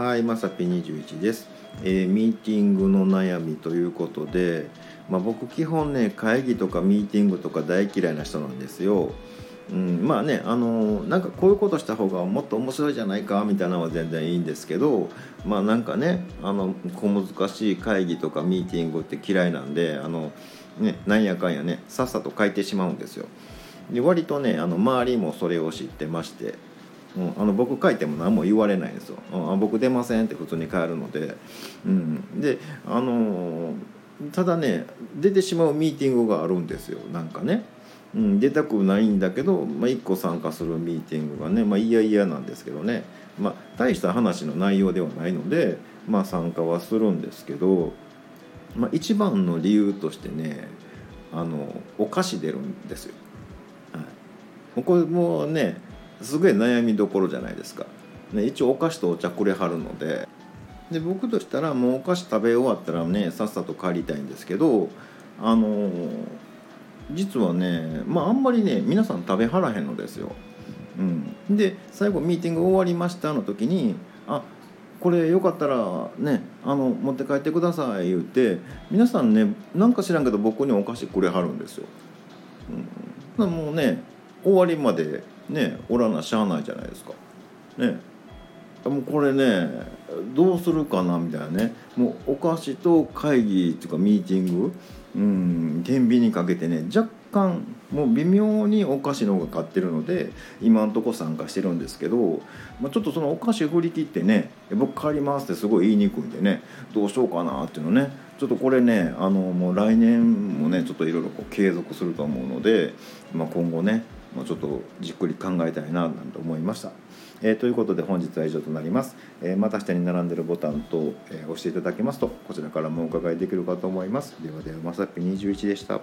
はい、まさぴ21です、えーミーティングの悩みということで、まあ、僕基本ね会議とかミーティングとか大嫌いな人なんですよ。うん、まあねあのなんかこういうことした方がもっと面白いじゃないかみたいなのは全然いいんですけどまあなんかねあの小難しい会議とかミーティングって嫌いなんであの、ね、なんやかんやねさっさと書いてしまうんですよ。で割とねあの周りもそれを知ってましてうん、あの僕書いても何も言われないんですよ。うん、あ僕出ませんって普通に帰るので、うん、であのただね出てしまうミーティングがあるんですよ。なんかね、うん、出たくないんだけど、まあ、1個参加するミーティングがねまあ嫌々なんですけどね、まあ、大した話の内容ではないので、まあ、参加はするんですけど、まあ、一番の理由としてねあのお菓子出るんですよ。はい、これもねすごい悩みどころじゃないですか、ね、一応お菓子とお茶くれはるのでで僕としたらもうお菓子食べ終わったらねさっさと帰りたいんですけどあの実はねまああんまりね皆さん食べはらへんのですよ。うん、で最後ミーティング終わりましたの時に「あこれよかったらねあの持って帰ってください」言って皆さんねなんか知らんけど僕にお菓子くれはるんですよ。うん、もうね終わりまでねおらなしゃあないじゃないですか。ね。もうこれねどうするかなみたいなね。もうお菓子と会議っていうかミーティング。うん天秤にかけてね若干もう微妙にお菓子の方が勝ってるので今んとこ参加してるんですけど、まあ、ちょっとそのお菓子振り切ってね「僕帰ります」ってすごい言いにくいんでねどうしようかなっていうのね。ちょっとこれねあのもう来年もねちょっといろいろ継続すると思うので、まあ、今後ねもう、ちょっとじっくり考えたいななんて思いました。えーということで本日は以上となります。えーまた下に並んでるボタンと、えー押していただけますとこちらからもお伺いできるかと思います。ではではまさっぴ21でした。